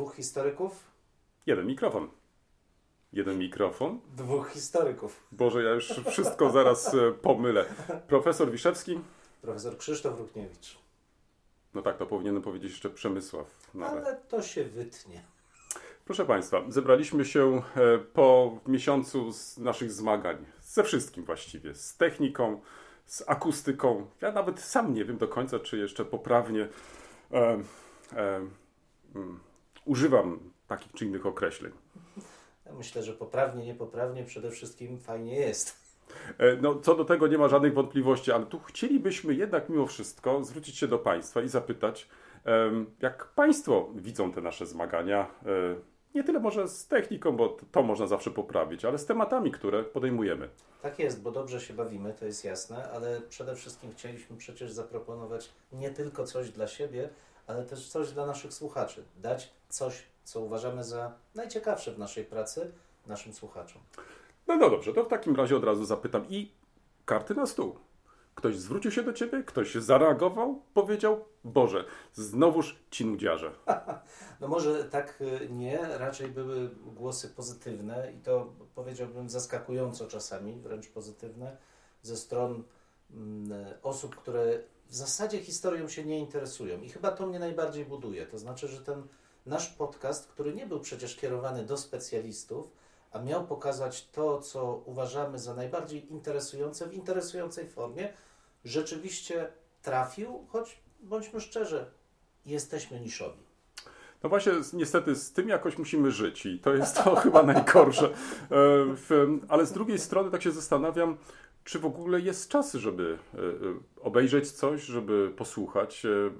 Dwóch historyków, Jeden mikrofon. Jeden mikrofon. dwóch historyków. Boże, ja już wszystko zaraz e, pomylę. Profesor Wiszewski. Profesor Krzysztof Rukniewicz. No tak, to powinienem powiedzieć jeszcze Przemysław. Nawet. Ale to się wytnie. Proszę Państwa, zebraliśmy się e, po miesiącu z naszych zmagań. Ze wszystkim właściwie. Z techniką, z akustyką. Ja nawet sam nie wiem do końca, czy jeszcze poprawnie e, e, mm, używam takich czy innych określeń. Myślę, że poprawnie, niepoprawnie przede wszystkim fajnie jest. E, No, co do tego nie ma żadnych wątpliwości, ale tu chcielibyśmy jednak mimo wszystko zwrócić się do Państwa i zapytać, jak Państwo widzą te nasze zmagania. e, Nie tyle może z techniką, bo to można zawsze poprawić, ale z tematami, które podejmujemy. Tak jest, bo dobrze się bawimy, to jest jasne, ale przede wszystkim chcieliśmy przecież zaproponować nie tylko coś dla siebie, ale też coś dla naszych słuchaczy. Dać coś, co uważamy za najciekawsze w naszej pracy naszym słuchaczom. No, no dobrze, to w takim razie od razu zapytam i karty na stół. Ktoś zwrócił się do Ciebie, ktoś zareagował, powiedział, Boże, znowuż ci nudziarze. No może tak y, nie, raczej były głosy pozytywne i to powiedziałbym zaskakująco czasami, wręcz pozytywne, ze stron mm, osób, które w zasadzie historią się nie interesują. I chyba to mnie najbardziej buduje. To znaczy, że ten nasz podcast, który nie był przecież kierowany do specjalistów, a miał pokazać to, co uważamy za najbardziej interesujące w interesującej formie, rzeczywiście trafił, choć bądźmy szczerzy, jesteśmy niszowi. No właśnie, niestety z tym jakoś musimy żyć i to jest to chyba najgorsze. E, Ale z drugiej strony tak się zastanawiam, czy w ogóle jest czas, żeby e, e, obejrzeć coś, żeby posłuchać. E,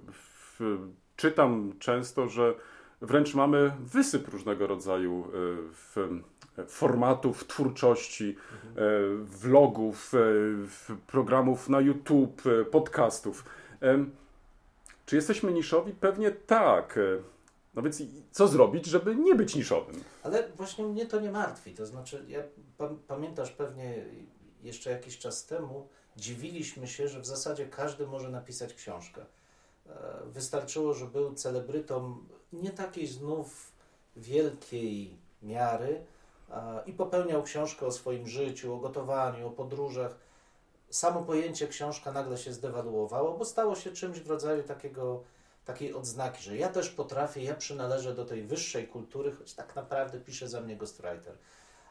Czytam często, że wręcz mamy wysyp różnego rodzaju formatów twórczości, vlogów, programów na YouTube, podcastów. Czy jesteśmy niszowi? Pewnie tak. No więc co zrobić, żeby nie być niszowym? Ale właśnie mnie to nie martwi. To znaczy, ja, pa, pamiętasz pewnie jeszcze jakiś czas temu, dziwiliśmy się, że w zasadzie każdy może napisać książkę. E, Wystarczyło, że był celebrytą nie takiej znów wielkiej miary i popełniał książkę o swoim życiu, o gotowaniu, o podróżach. Samo pojęcie książka nagle się zdewaluowało, bo stało się czymś w rodzaju takiego takiej odznaki, że ja też potrafię, ja przynależę do tej wyższej kultury, choć tak naprawdę pisze za mnie ghostwriter.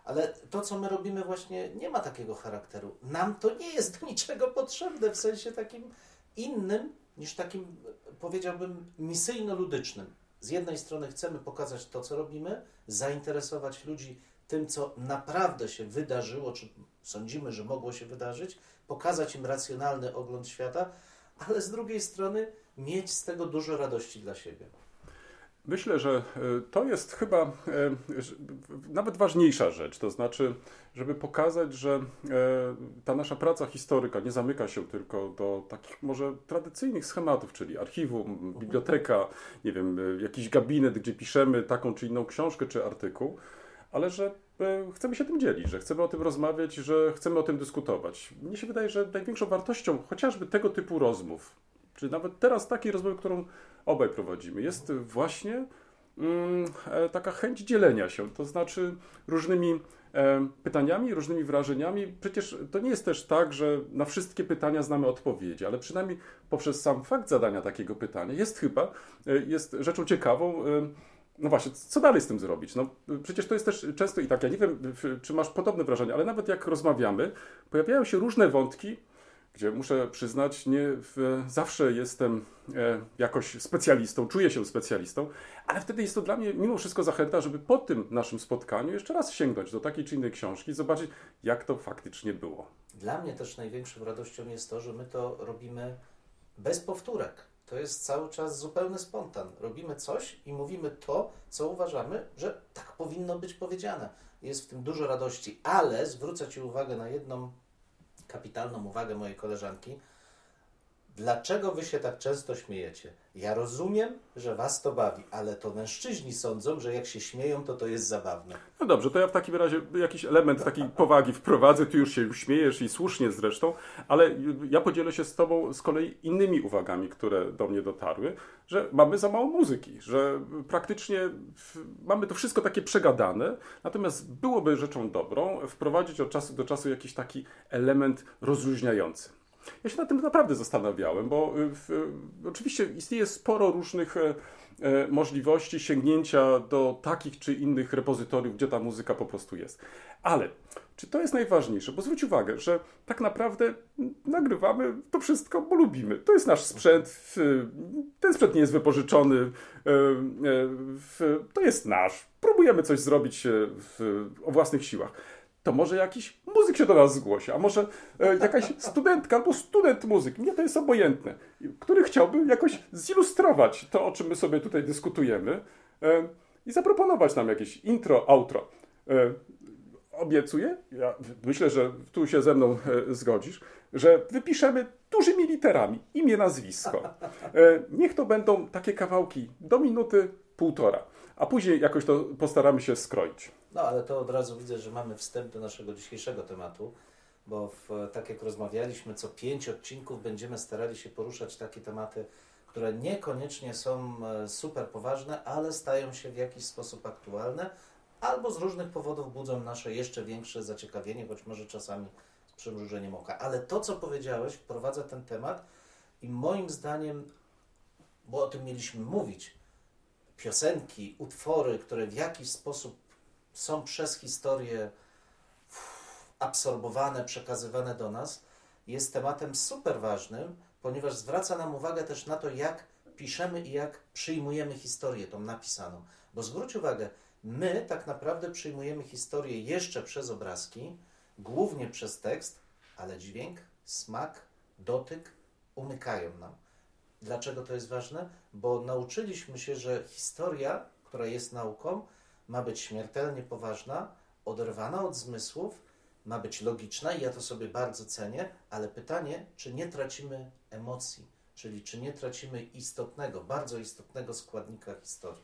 Ale to, co my robimy, właśnie nie ma takiego charakteru. Nam to nie jest do niczego potrzebne w sensie takim innym niż takim, powiedziałbym, misyjno-ludycznym. Z jednej strony chcemy pokazać to, co robimy, zainteresować ludzi tym, co naprawdę się wydarzyło, czy sądzimy, że mogło się wydarzyć, pokazać im racjonalny ogląd świata, ale z drugiej strony mieć z tego dużo radości dla siebie. Myślę, że e, to jest chyba e, nawet ważniejsza rzecz, to znaczy, żeby pokazać, że e, ta nasza praca historyka nie zamyka się tylko do takich może tradycyjnych schematów, czyli archiwum, biblioteka, nie wiem, jakiś gabinet, gdzie piszemy taką czy inną książkę czy artykuł, ale że chcemy się tym dzielić, że chcemy o tym rozmawiać, że chcemy o tym dyskutować. Mnie się wydaje, że największą wartością chociażby tego typu rozmów, czy nawet teraz takiej rozmowy, którą obaj prowadzimy, jest właśnie mm, e, taka chęć dzielenia się, to znaczy różnymi e, pytaniami, różnymi wrażeniami. Przecież to nie jest też tak, że na wszystkie pytania znamy odpowiedzi, ale przynajmniej poprzez sam fakt zadania takiego pytania jest chyba, e, jest rzeczą ciekawą. No właśnie, co dalej z tym zrobić? No, przecież to jest też często i tak, ja nie wiem, czy masz podobne wrażenie, ale nawet jak rozmawiamy, pojawiają się różne wątki, gdzie muszę przyznać, nie w, zawsze jestem e, jakoś specjalistą, czuję się specjalistą, ale wtedy jest to dla mnie mimo wszystko zachęta, żeby po tym naszym spotkaniu jeszcze raz sięgnąć do takiej czy innej książki zobaczyć, jak to faktycznie było. Dla mnie też największą radością jest to, że my to robimy bez powtórek. To jest cały czas zupełny spontan. Robimy coś i mówimy to, co uważamy, że tak powinno być powiedziane. Jest w tym dużo radości, ale zwrócę Ci uwagę na jedną kapitalną uwagę mojej koleżanki. Dlaczego wy się tak często śmiejecie? Ja rozumiem, że was to bawi, ale to mężczyźni sądzą, że jak się śmieją, to to jest zabawne. No dobrze, to ja w takim razie jakiś element takiej powagi wprowadzę. Ty już się śmiejesz i słusznie zresztą, ale ja podzielę się z Tobą z kolei innymi uwagami, które do mnie dotarły, że mamy za mało muzyki, że praktycznie mamy to wszystko takie przegadane, natomiast byłoby rzeczą dobrą wprowadzić od czasu do czasu jakiś taki element rozluźniający. Ja się nad tym naprawdę zastanawiałem, bo y, w, y, oczywiście istnieje sporo różnych e, e, możliwości sięgnięcia do takich czy innych repozytoriów, gdzie ta muzyka po prostu jest. Ale czy to jest najważniejsze? Bo zwróć uwagę, że tak naprawdę nagrywamy to wszystko, bo lubimy. To jest nasz sprzęt, ten sprzęt nie jest wypożyczony, e, to jest nasz. Próbujemy coś zrobić o własnych siłach to może jakiś muzyk się do nas zgłosi, a może e, jakaś studentka albo student muzyk, mnie to jest obojętne, który chciałby jakoś zilustrować to, o czym my sobie tutaj dyskutujemy e, i zaproponować nam jakieś intro, outro. E, obiecuję, ja myślę, że tu się ze mną e, zgodzisz, że wypiszemy dużymi literami imię, nazwisko. E, niech to będą takie kawałki do minuty, półtora, a później jakoś to postaramy się skroić. No ale to od razu widzę, że mamy wstęp do naszego dzisiejszego tematu, bo w, tak jak rozmawialiśmy, co pięć odcinków będziemy starali się poruszać takie tematy, które niekoniecznie są e, super poważne, ale stają się w jakiś sposób aktualne, albo z różnych powodów budzą nasze jeszcze większe zaciekawienie, choć może czasami z przymrużeniem oka. Ale to, co powiedziałeś, wprowadza ten temat i moim zdaniem, bo o tym mieliśmy mówić, piosenki, utwory, które w jakiś sposób są przez historię absorbowane, przekazywane do nas, jest tematem super ważnym, ponieważ zwraca nam uwagę też na to, jak piszemy i jak przyjmujemy historię tą napisaną. Bo zwróć uwagę, my tak naprawdę przyjmujemy historię jeszcze przez obrazki, głównie przez tekst, ale dźwięk, smak, dotyk umykają nam. Dlaczego to jest ważne? Bo nauczyliśmy się, że historia, która jest nauką, ma być śmiertelnie poważna, oderwana od zmysłów, ma być logiczna i ja to sobie bardzo cenię, ale pytanie, czy nie tracimy emocji, czyli czy nie tracimy istotnego, bardzo istotnego składnika historii.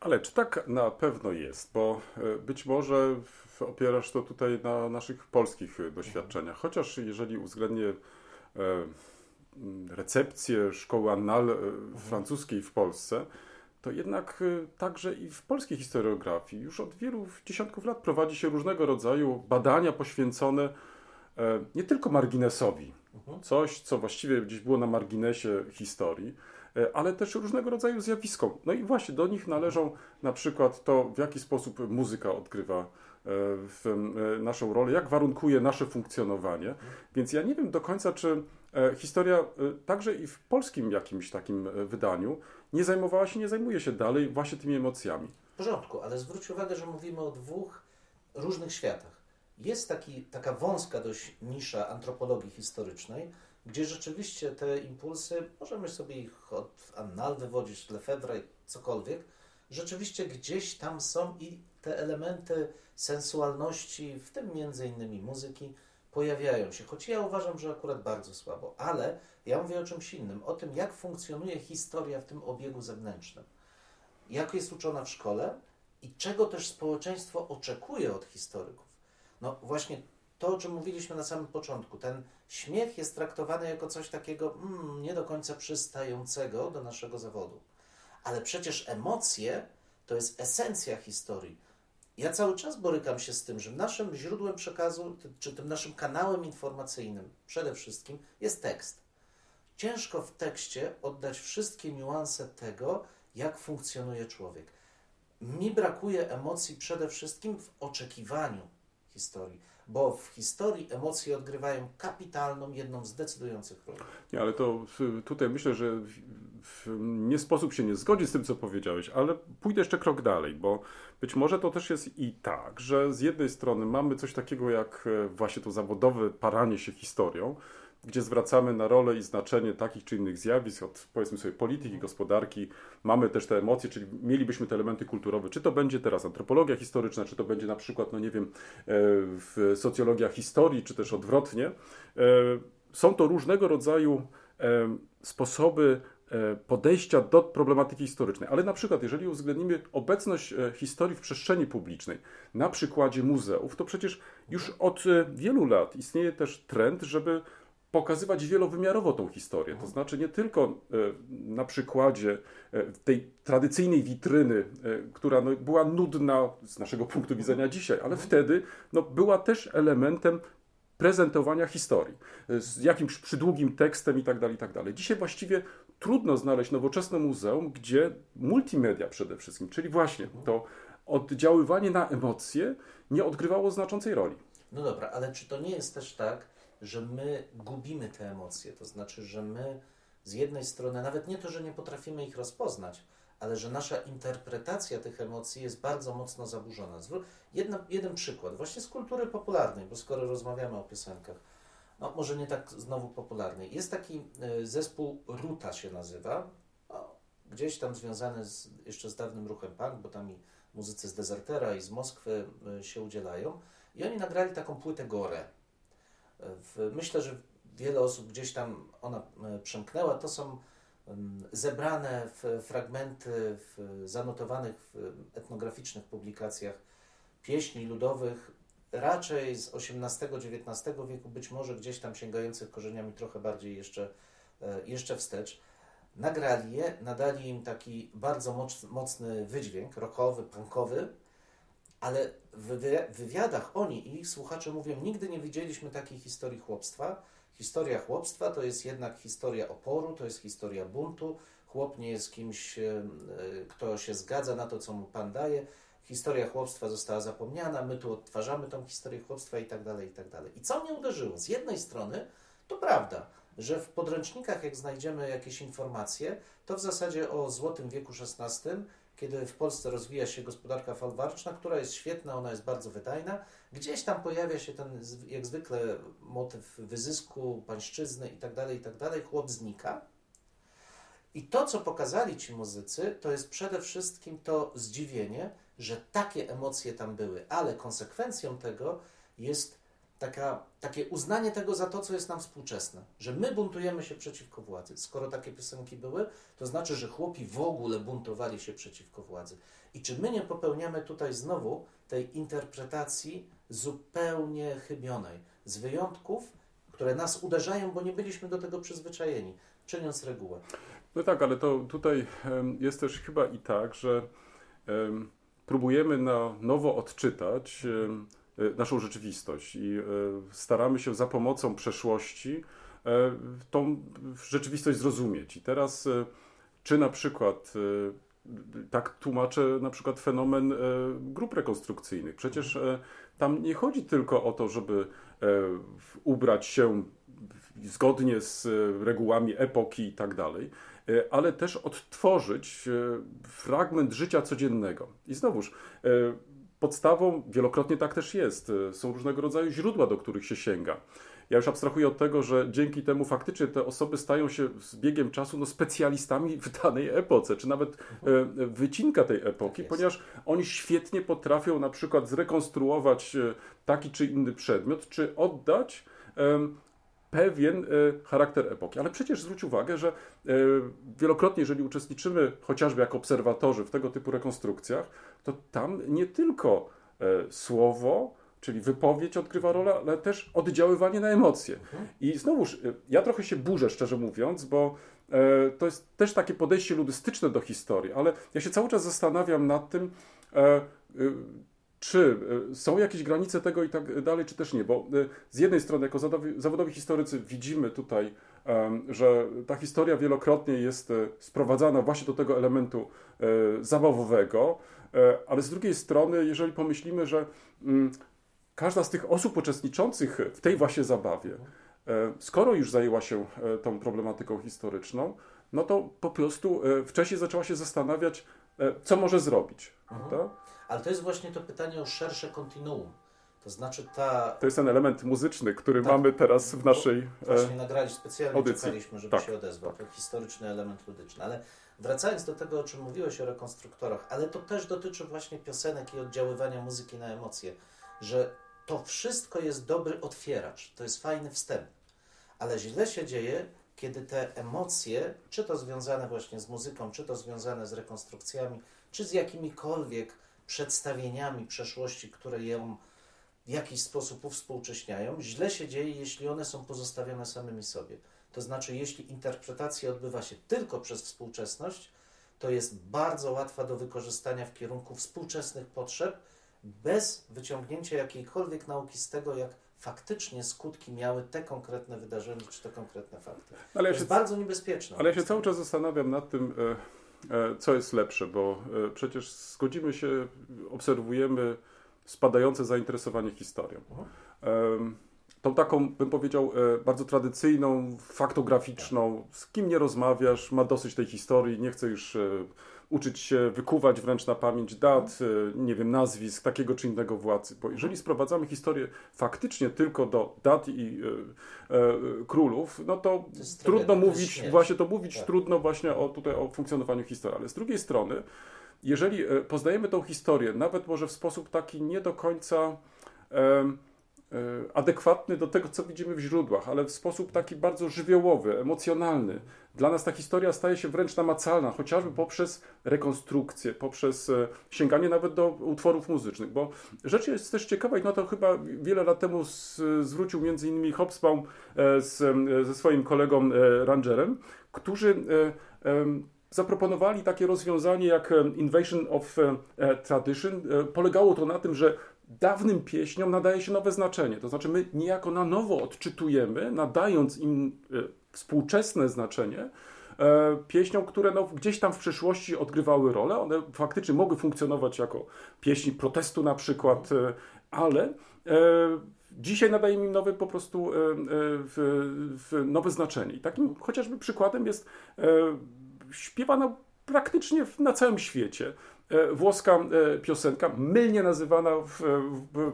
Ale czy tak na pewno jest? Bo e, być może opierasz to tutaj na naszych polskich doświadczeniach, chociaż jeżeli uwzględnię e, recepcję szkoły annal francuskiej w Polsce, to jednak także i w polskiej historiografii już od wielu dziesiątków lat prowadzi się różnego rodzaju badania poświęcone nie tylko marginesowi, mhm. coś, co właściwie gdzieś było na marginesie historii, E, ale też różnego rodzaju zjawiskom. No i właśnie do nich należą na przykład to, w jaki sposób muzyka odgrywa e, e, naszą rolę, jak warunkuje nasze funkcjonowanie. Więc ja nie wiem do końca, czy historia także i w polskim jakimś takim wydaniu nie zajmowała się, nie zajmuje się dalej właśnie tymi emocjami. W porządku, ale zwróć uwagę, że mówimy o dwóch różnych światach. Jest taki, taka wąska dość nisza antropologii historycznej, gdzie rzeczywiście te impulsy, możemy sobie ich od Annal wywodzić, Lefebvre, cokolwiek, rzeczywiście gdzieś tam są i te elementy sensualności, w tym między innymi muzyki, pojawiają się. Choć ja uważam, że akurat bardzo słabo, ale ja mówię o czymś innym, o tym, jak funkcjonuje historia w tym obiegu zewnętrznym. Jak jest uczona w szkole i czego też społeczeństwo oczekuje od historyków. No właśnie to, o czym mówiliśmy na samym początku, ten śmiech jest traktowany jako coś takiego mm, nie do końca przystającego do naszego zawodu. Ale przecież emocje to jest esencja historii. Ja cały czas borykam się z tym, że naszym źródłem przekazu, czy tym naszym kanałem informacyjnym przede wszystkim jest tekst. Ciężko w tekście oddać wszystkie niuanse tego, jak funkcjonuje człowiek. Mi brakuje emocji przede wszystkim w oczekiwaniu historii bo w historii emocje odgrywają kapitalną, jedną z decydujących ról. Nie, ale to tutaj myślę, że nie sposób się nie zgodzić z tym, co powiedziałeś, ale pójdę jeszcze krok dalej, bo być może to też jest i tak, że z jednej strony mamy coś takiego jak e, właśnie to zawodowe paranie się historią, gdzie zwracamy na rolę i znaczenie takich czy innych zjawisk, od powiedzmy sobie polityki, gospodarki, mamy też te emocje, czyli mielibyśmy te elementy kulturowe, czy to będzie teraz antropologia historyczna, czy to będzie na przykład, no nie wiem, w socjologia historii, czy też odwrotnie. E, są to różnego rodzaju sposoby e, podejścia do problematyki historycznej. Ale na przykład, jeżeli uwzględnimy obecność e, historii w przestrzeni publicznej na przykładzie muzeów, to przecież już od e, wielu lat istnieje też trend, żeby pokazywać wielowymiarowo tą historię. To znaczy nie tylko na przykładzie tej tradycyjnej witryny, która no, była nudna z naszego punktu widzenia dzisiaj, ale wtedy no, była też elementem prezentowania historii, z jakimś przydługim tekstem i tak dalej, i tak dalej. Dzisiaj właściwie trudno znaleźć nowoczesne muzeum, gdzie multimedia przede wszystkim, czyli właśnie to oddziaływanie na emocje nie odgrywało znaczącej roli. No dobra, ale czy to nie jest też tak, że my gubimy te emocje? To znaczy, że my z jednej strony, nawet nie to, że nie potrafimy ich rozpoznać, ale że nasza interpretacja tych emocji jest bardzo mocno zaburzona. Jedna, jeden przykład, właśnie z kultury popularnej, bo skoro rozmawiamy o piosenkach, no może nie tak znowu popularnej. Jest taki e, zespół Ruta się nazywa, no, gdzieś tam związany z, jeszcze z dawnym ruchem punk, bo tam i muzycy z Desertera i z Moskwy e, się udzielają. I oni nagrali taką płytę Gore. E, myślę, że wiele osób gdzieś tam ona przemknęła. To są zebrane fragmenty w zanotowanych w etnograficznych publikacjach pieśni ludowych, raczej z XVIII-XIX wieku, być może gdzieś tam sięgających korzeniami trochę bardziej jeszcze, e, jeszcze wstecz. Nagrali je, nadali im taki bardzo mocny wydźwięk, rockowy, punkowy, ale wywiadach oni i ich słuchacze mówią, nigdy nie widzieliśmy takiej historii chłopstwa, Historia chłopstwa to jest jednak historia oporu, to jest historia buntu. Chłop nie jest kimś, e, kto się zgadza na to, co mu Pan daje. Historia chłopstwa została zapomniana, my tu odtwarzamy tą historię chłopstwa i tak dalej, i tak dalej. I co mnie uderzyło? Z jednej strony to prawda, że w podręcznikach, jak znajdziemy jakieś informacje, to w zasadzie o złotym wieku XVI kiedy w Polsce rozwija się gospodarka folwarczna, która jest świetna, ona jest bardzo wydajna. Gdzieś tam pojawia się ten, jak zwykle, motyw wyzysku, pańszczyzny itd., tak itd., tak chłop znika. I to, co pokazali ci muzycy, to jest przede wszystkim to zdziwienie, że takie emocje tam były, ale konsekwencją tego jest taka, takie uznanie tego za to, co jest nam współczesne, że my buntujemy się przeciwko władzy. Skoro takie piosenki były, to znaczy, że chłopi w ogóle buntowali się przeciwko władzy. I czy my nie popełniamy tutaj znowu tej interpretacji zupełnie chybionej, z wyjątków, które nas uderzają, bo nie byliśmy do tego przyzwyczajeni, czyniąc regułę. No tak, ale to tutaj jest też chyba i tak, że próbujemy na nowo odczytać naszą rzeczywistość i y, staramy się za pomocą przeszłości y, tą rzeczywistość zrozumieć. I teraz, czy na przykład tak tłumaczę na przykład fenomen grup rekonstrukcyjnych. Przecież tam nie chodzi tylko o to, żeby ubrać się zgodnie z regułami epoki i tak dalej, ale też odtworzyć fragment życia codziennego. I znowuż podstawą, wielokrotnie tak też jest, e, są różnego rodzaju źródła, do których się sięga. Ja już abstrahuję od tego, że dzięki temu faktycznie te osoby stają się z biegiem czasu no, specjalistami w danej epoce, czy nawet e, wycinka tej epoki, tak ponieważ oni świetnie potrafią na przykład zrekonstruować e, taki czy inny przedmiot, czy oddać pewien charakter epoki. Ale przecież zwróć uwagę, że wielokrotnie, jeżeli uczestniczymy chociażby jako obserwatorzy w tego typu rekonstrukcjach, to tam nie tylko e, słowo, czyli wypowiedź odgrywa rolę, ale też oddziaływanie na emocje. Mhm. I znowuż, e, ja trochę się burzę, szczerze mówiąc, bo e, to jest też takie podejście ludystyczne do historii, ale ja się cały czas zastanawiam nad tym, czy są jakieś granice tego i tak dalej, czy też nie, bo z jednej strony jako zawodowi historycy widzimy tutaj, że ta historia wielokrotnie jest sprowadzana właśnie do tego elementu zabawowego, E, ale z drugiej strony, jeżeli pomyślimy, że mm, każda z tych osób uczestniczących w tej właśnie zabawie, e, skoro już zajęła się e, tą problematyką historyczną, no to po prostu wcześniej zaczęła się zastanawiać, co może zrobić. Mhm. Ale to jest właśnie to pytanie o szersze kontinuum. To znaczy ta... To jest ten element muzyczny, który tak, mamy teraz w naszej Właśnie nagrali specjalnie, audycji. czekaliśmy, żeby tak. się odezwał. To historyczny element ludyczny. Ale Wracając do tego, o czym mówiłeś o rekonstruktorach, ale to też dotyczy właśnie piosenek i oddziaływania muzyki na emocje, że to wszystko jest dobry otwieracz, to jest fajny wstęp, ale źle się dzieje, kiedy te emocje, czy to związane właśnie z muzyką, czy to związane z rekonstrukcjami, czy z jakimikolwiek przedstawieniami przeszłości, które ją w jakiś sposób uwspółcześniają, źle się dzieje, jeśli one są pozostawione samymi sobie. To znaczy, jeśli interpretacja odbywa się tylko przez współczesność, to jest bardzo łatwa do wykorzystania w kierunku współczesnych potrzeb, bez wyciągnięcia jakiejkolwiek nauki z tego, jak faktycznie skutki miały te konkretne wydarzenia czy te konkretne fakty. Ale to ja jest bardzo niebezpieczne. Ale ja się cały czas zastanawiam nad tym, e, co jest lepsze, bo e, przecież zgodzimy się, obserwujemy spadające zainteresowanie historią. Tą taką, bym powiedział, e, bardzo tradycyjną, faktograficzną, z kim nie rozmawiasz, ma dosyć tej historii, nie chce już e, uczyć się wykuwać wręcz na pamięć dat, e, nie wiem, nazwisk takiego czy innego władcy. Bo jeżeli sprowadzamy historię faktycznie tylko do dat i e, e, królów, no to, to trudno mówić, właśnie to mówić tak. trudno właśnie o, tutaj o funkcjonowaniu historii. Ale z drugiej strony, jeżeli poznajemy tą historię, nawet może w sposób taki nie do końca E, adekwatny do tego, co widzimy w źródłach, ale w sposób taki bardzo żywiołowy, emocjonalny. Dla nas ta historia staje się wręcz namacalna, chociażby poprzez rekonstrukcję, poprzez e, sięganie nawet do utworów muzycznych, bo rzecz jest też ciekawa i no to chyba wiele lat temu zwrócił między innymi Hobsbawm e, z, ze swoim kolegą Rangerem, którzy zaproponowali takie rozwiązanie jak Invasion of Tradition. Polegało to na tym, że dawnym pieśniom nadaje się nowe znaczenie. To znaczy, my niejako na nowo odczytujemy, nadając im e, współczesne znaczenie, e, pieśniom, które no, gdzieś tam w przeszłości odgrywały rolę. One faktycznie mogły funkcjonować jako pieśni protestu na przykład, e, ale dzisiaj nadajemy im nowe po prostu nowe znaczenie. I takim chociażby przykładem jest śpiewana praktycznie na całym świecie włoska e, piosenka, mylnie nazywana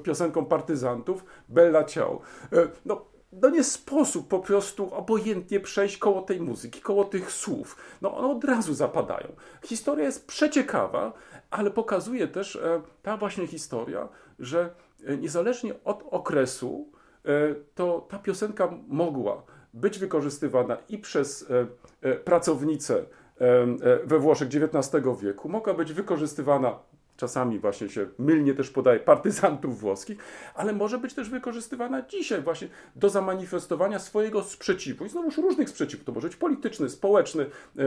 piosenką partyzantów, Bella Ciao. E, no, no nie sposób po prostu obojętnie przejść koło tej muzyki, koło tych słów. No one od razu zapadają. Historia jest przeciekawa, ale pokazuje też ta właśnie historia, że niezależnie od okresu, to ta piosenka mogła być wykorzystywana i przez pracownice E, we Włoszech XIX wieku mogła być wykorzystywana czasami właśnie się mylnie też podaje partyzantów włoskich, ale może być też wykorzystywana dzisiaj właśnie do zamanifestowania swojego sprzeciwu. I znowuż różnych sprzeciwów. To może być polityczny, społeczny, e,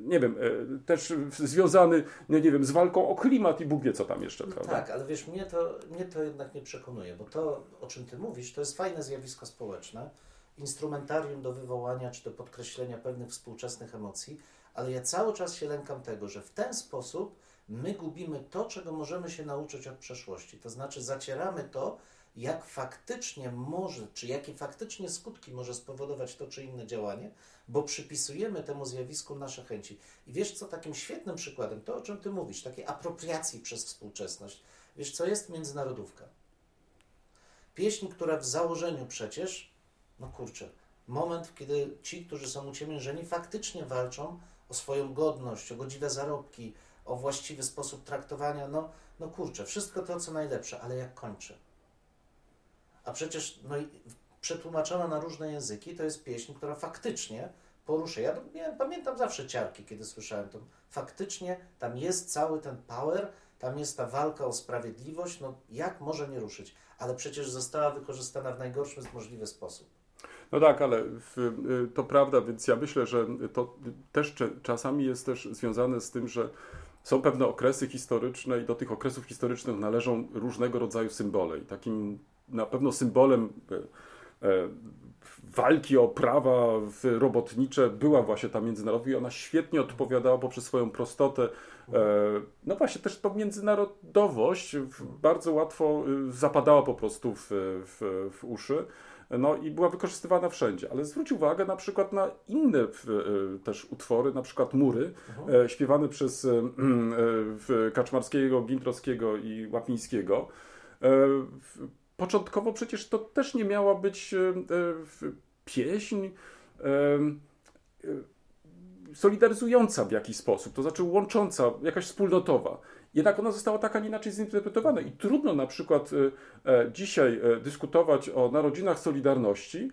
nie wiem, e, też związany, nie wiem, z walką o klimat i Bóg wie co tam jeszcze, no prawda? Tak, ale wiesz, mnie to, mnie to jednak nie przekonuje, bo to, o czym ty mówisz, to jest fajne zjawisko społeczne, instrumentarium do wywołania czy do podkreślenia pewnych współczesnych emocji, ale ja cały czas się lękam tego, że w ten sposób my gubimy to, czego możemy się nauczyć od przeszłości. To znaczy zacieramy to, jak faktycznie może, czy jakie faktycznie skutki może spowodować to czy inne działanie, bo przypisujemy temu zjawisku nasze chęci. I wiesz co, takim świetnym przykładem, to o czym ty mówisz, takiej apropriacji przez współczesność, wiesz co jest międzynarodówka? Pieśń, która w założeniu przecież, no kurczę, moment, kiedy ci, którzy są uciemiężeni, faktycznie walczą o swoją godność, o godziwe zarobki, o właściwy sposób traktowania, no, no kurczę, wszystko to, co najlepsze, ale jak kończy? A przecież no, przetłumaczona na różne języki to jest pieśń, która faktycznie porusza. Ja, ja pamiętam zawsze ciarki, kiedy słyszałem to. Faktycznie tam jest cały ten power, tam jest ta walka o sprawiedliwość, no jak może nie ruszyć? Ale przecież została wykorzystana w najgorszy możliwy sposób. No tak, ale w, y, to prawda, więc ja myślę, że to też czasami jest też związane z tym, że są pewne okresy historyczne i do tych okresów historycznych należą różnego rodzaju symbole. I takim na pewno symbolem e, e, walki o prawa robotnicze była właśnie ta międzynarodowa i ona świetnie odpowiadała poprzez swoją prostotę. E, no właśnie też to międzynarodowość bardzo łatwo y, zapadała po prostu w, w, w uszy no i była wykorzystywana wszędzie. Ale zwróć uwagę na przykład na inne e, też utwory, na przykład Mury, mhm. E, śpiewane przez e, Kaczmarskiego, Gintrowskiego i Łapińskiego. Początkowo przecież to też nie miała być pieśń solidaryzująca w jakiś sposób, to znaczy łącząca, jakaś wspólnotowa. Jednak ona została tak, a nie inaczej zinterpretowana i trudno na przykład e, e, dzisiaj e, dyskutować o narodzinach Solidarności,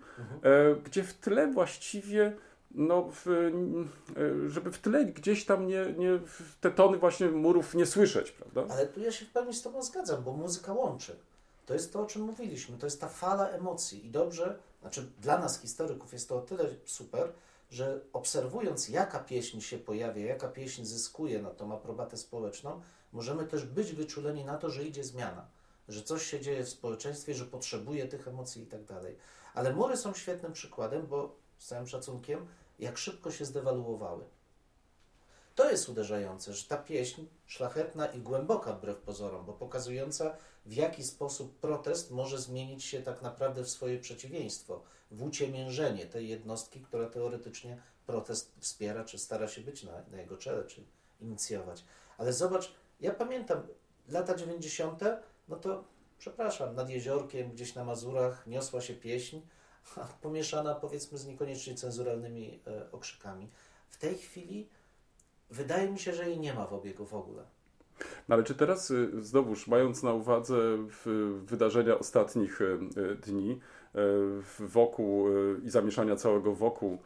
gdzie w tle właściwie no, w, żeby w tle gdzieś tam nie, nie, te tony właśnie murów nie słyszeć, prawda? Ale tu ja się w pełni z Tobą zgadzam, bo muzyka łączy. To jest to, o czym mówiliśmy, to jest ta fala emocji i dobrze, znaczy dla nas historyków jest to o tyle super, że obserwując jaka pieśń się pojawia, jaka pieśń zyskuje na tą aprobatę społeczną, możemy też być wyczuleni na to, że idzie zmiana, że coś się dzieje w społeczeństwie, że potrzebuje tych emocji i tak dalej. Ale mury są świetnym przykładem, bo z całym szacunkiem, jak szybko się zdewaluowały. To jest uderzające, że ta pieśń szlachetna i głęboka wbrew pozorom, bo pokazująca w jaki sposób protest może zmienić się tak naprawdę w swoje przeciwieństwo, w uciemiężenie tej jednostki, która teoretycznie protest wspiera, czy stara się być na, na jego czele, czy inicjować. Ale zobacz, ja pamiętam lata 90., no to przepraszam, nad jeziorkiem, gdzieś na Mazurach niosła się pieśń, pomieszana powiedzmy z niekoniecznie cenzuralnymi e, okrzykami. W tej chwili wydaje mi się, że jej nie ma w obiegu w ogóle. No ale czy teraz y, znowuż, mając na uwadze wydarzenia ostatnich y, dni y, wokół i zamieszania całego wokół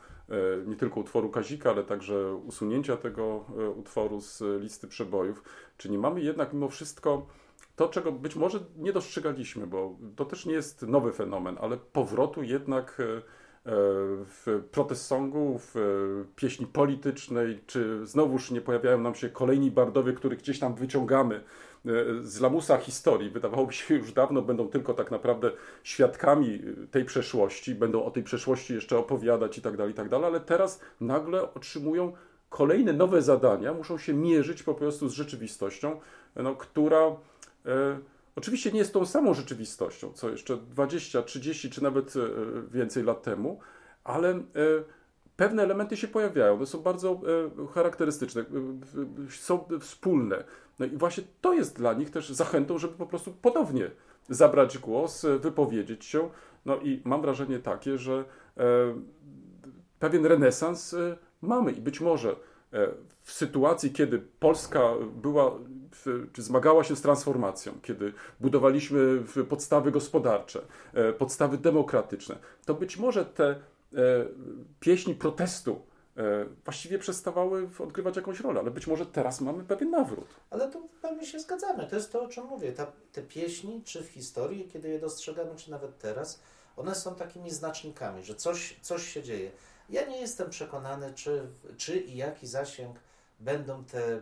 nie tylko utworu Kazika, ale także usunięcia tego utworu z listy przebojów, czy nie mamy jednak mimo wszystko to, czego być może nie dostrzegaliśmy, bo to też nie jest nowy fenomen, ale powrotu jednak w protest songu, w e, pieśni politycznej, czy znowuż nie pojawiają nam się kolejni bardowie, których gdzieś tam wyciągamy e, z lamusa historii. Wydawałoby się już dawno będą tylko tak naprawdę świadkami tej przeszłości, będą o tej przeszłości jeszcze opowiadać i tak dalej, i tak dalej, ale teraz nagle otrzymują kolejne nowe zadania, muszą się mierzyć po prostu z rzeczywistością, no, która Oczywiście nie jest tą samą rzeczywistością, co jeszcze 20, 30 czy nawet e, więcej lat temu, ale e, pewne elementy się pojawiają. One są bardzo e, charakterystyczne, są wspólne. No i właśnie to jest dla nich też zachętą, żeby po prostu ponownie zabrać głos, wypowiedzieć się. No i mam wrażenie takie, że pewien renesans mamy i być może w sytuacji, kiedy Polska była czy zmagała się z transformacją, kiedy budowaliśmy podstawy gospodarcze, e, podstawy demokratyczne, to być może te e, pieśni protestu e, właściwie przestawały odgrywać jakąś rolę, ale być może teraz mamy pewien nawrót. Ale tu pewnie się zgadzamy. To jest to, o czym mówię. Ta, te pieśni, czy w historii, kiedy je dostrzegamy, czy nawet teraz, one są takimi znacznikami, że coś, coś się dzieje. Ja nie jestem przekonany, czy, czy i jaki zasięg będą te e,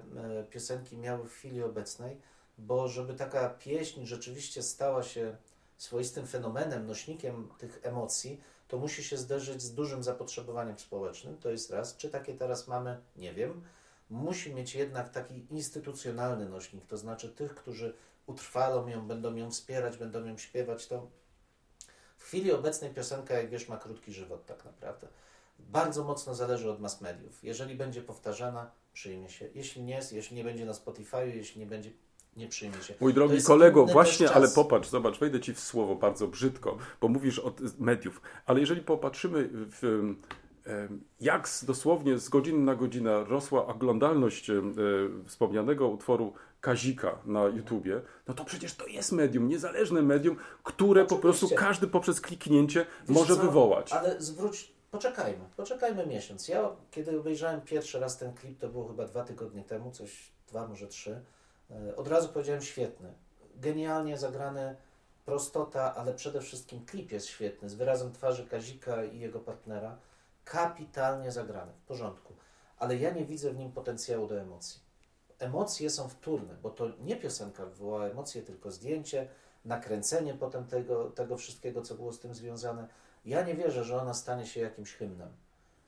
piosenki miały w chwili obecnej, bo żeby taka pieśń rzeczywiście stała się swoistym fenomenem, nośnikiem tych emocji, to musi się zderzyć z dużym zapotrzebowaniem społecznym. To jest raz. Czy takie teraz mamy? Nie wiem. Musi mieć jednak taki instytucjonalny nośnik, to znaczy tych, którzy utrwalą ją, będą ją wspierać, będą ją śpiewać. To w chwili obecnej piosenka, jak wiesz, ma krótki żywot tak naprawdę. Bardzo mocno zależy od mass mediów. Jeżeli będzie powtarzana, przyjmie się. Jeśli nie, jeśli nie będzie na Spotify, jeśli nie będzie, nie przyjmie się. Mój drogi kolego, właśnie, ale popatrz, zobacz, wejdę ci w słowo bardzo brzydko, bo mówisz o mediów, ale jeżeli popatrzymy w jak dosłownie z godziny na godzinę rosła oglądalność e, wspomnianego utworu Kazika na YouTubie, no to przecież to jest medium, niezależne medium, które Oczywiście. po prostu każdy poprzez kliknięcie Wiesz może co? wywołać. Ale zwróć Poczekajmy, poczekajmy miesiąc. Ja, kiedy obejrzałem pierwszy raz ten klip, to było chyba dwa tygodnie temu, coś, dwa, może trzy, e, od razu powiedziałem świetny. Genialnie zagrany, prostota, ale przede wszystkim klip jest świetny, z wyrazem twarzy Kazika i jego partnera. Kapitalnie zagrany, w porządku. Ale ja nie widzę w nim potencjału do emocji. Emocje są wtórne, bo to nie piosenka wywołała emocje, tylko zdjęcie, nakręcenie potem tego, tego wszystkiego, co było z tym związane ja nie wierzę, że ona stanie się jakimś hymnem.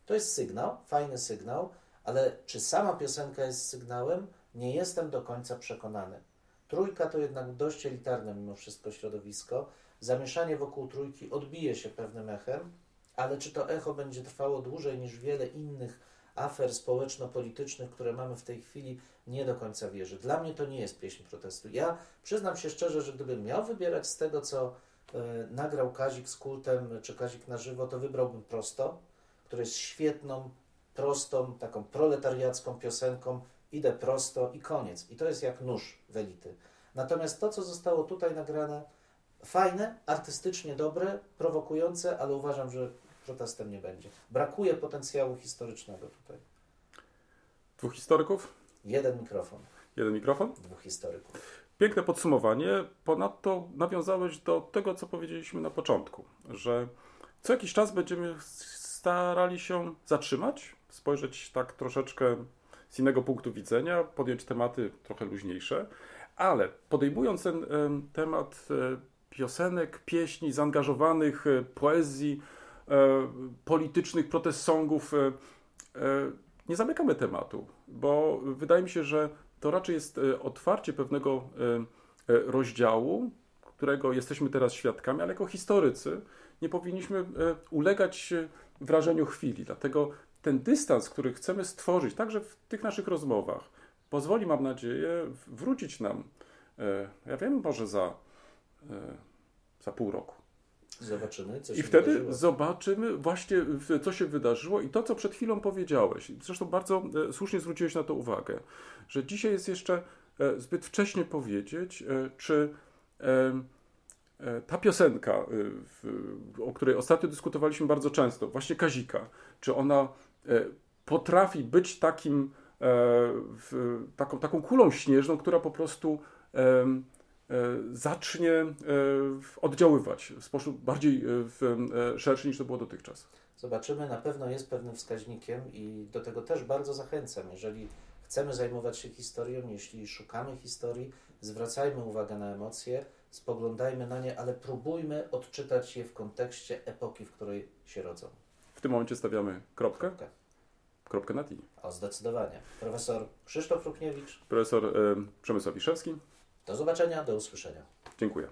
To jest sygnał, fajny sygnał, ale czy sama piosenka jest sygnałem, nie jestem do końca przekonany. Trójka to jednak dość elitarne mimo wszystko środowisko. Zamieszanie wokół trójki odbije się pewnym echem, ale czy to echo będzie trwało dłużej niż wiele innych afer społeczno-politycznych, które mamy w tej chwili, nie do końca wierzę. Dla mnie to nie jest pieśń protestu. Ja przyznam się szczerze, że gdybym miał wybierać z tego, co nagrał Kazik z kultem, czy Kazik na żywo, to wybrałbym prosto, który jest świetną, prostą, taką proletariacką piosenką. Idę prosto i koniec. I to jest jak nóż w elity. Natomiast to, co zostało tutaj nagrane, fajne, artystycznie dobre, prowokujące, ale uważam, że protestem nie będzie. Brakuje potencjału historycznego tutaj. Dwóch historyków, Jeden mikrofon, jeden mikrofon. dwóch historyków. Piękne podsumowanie. Ponadto nawiązałeś do tego, co powiedzieliśmy na początku, że co jakiś czas będziemy starali się zatrzymać, spojrzeć tak troszeczkę z innego punktu widzenia, podjąć tematy trochę luźniejsze, ale podejmując ten em, temat e, piosenek, pieśni, zaangażowanych, e, poezji, e, politycznych protest songów, nie zamykamy tematu, bo wydaje mi się, że to raczej jest e, otwarcie pewnego e, e, rozdziału, którego jesteśmy teraz świadkami, ale jako historycy nie powinniśmy ulegać wrażeniu chwili. Dlatego ten dystans, który chcemy stworzyć, także w tych naszych rozmowach, pozwoli, mam nadzieję, wrócić nam, ja wiem, może za, za pół roku. Zobaczymy, co I się wtedy wydarzyło. zobaczymy właśnie, co się wydarzyło i to, co przed chwilą powiedziałeś. Zresztą bardzo e, słusznie zwróciłeś na to uwagę, że dzisiaj jest jeszcze e, zbyt wcześnie powiedzieć, e, czy ta piosenka, o której ostatnio dyskutowaliśmy bardzo często, właśnie Kazika, czy ona potrafi być takim, taką, taką kulą śnieżną, która po prostu zacznie e, oddziaływać w sposób bardziej e, e, szerszy niż to było dotychczas. Zobaczymy, na pewno jest pewnym wskaźnikiem i do tego też bardzo zachęcam. Jeżeli chcemy zajmować się historią, jeśli szukamy historii, zwracajmy uwagę na emocje, spoglądajmy na nie, ale próbujmy odczytać je w kontekście epoki, w której się rodzą. W tym momencie stawiamy kropkę, Kropka. kropkę na i. O, zdecydowanie. Profesor Krzysztof Rukniewicz, Profesor e, Przemysław Wiszewski, do zobaczenia, do usłyszenia. dziękuję.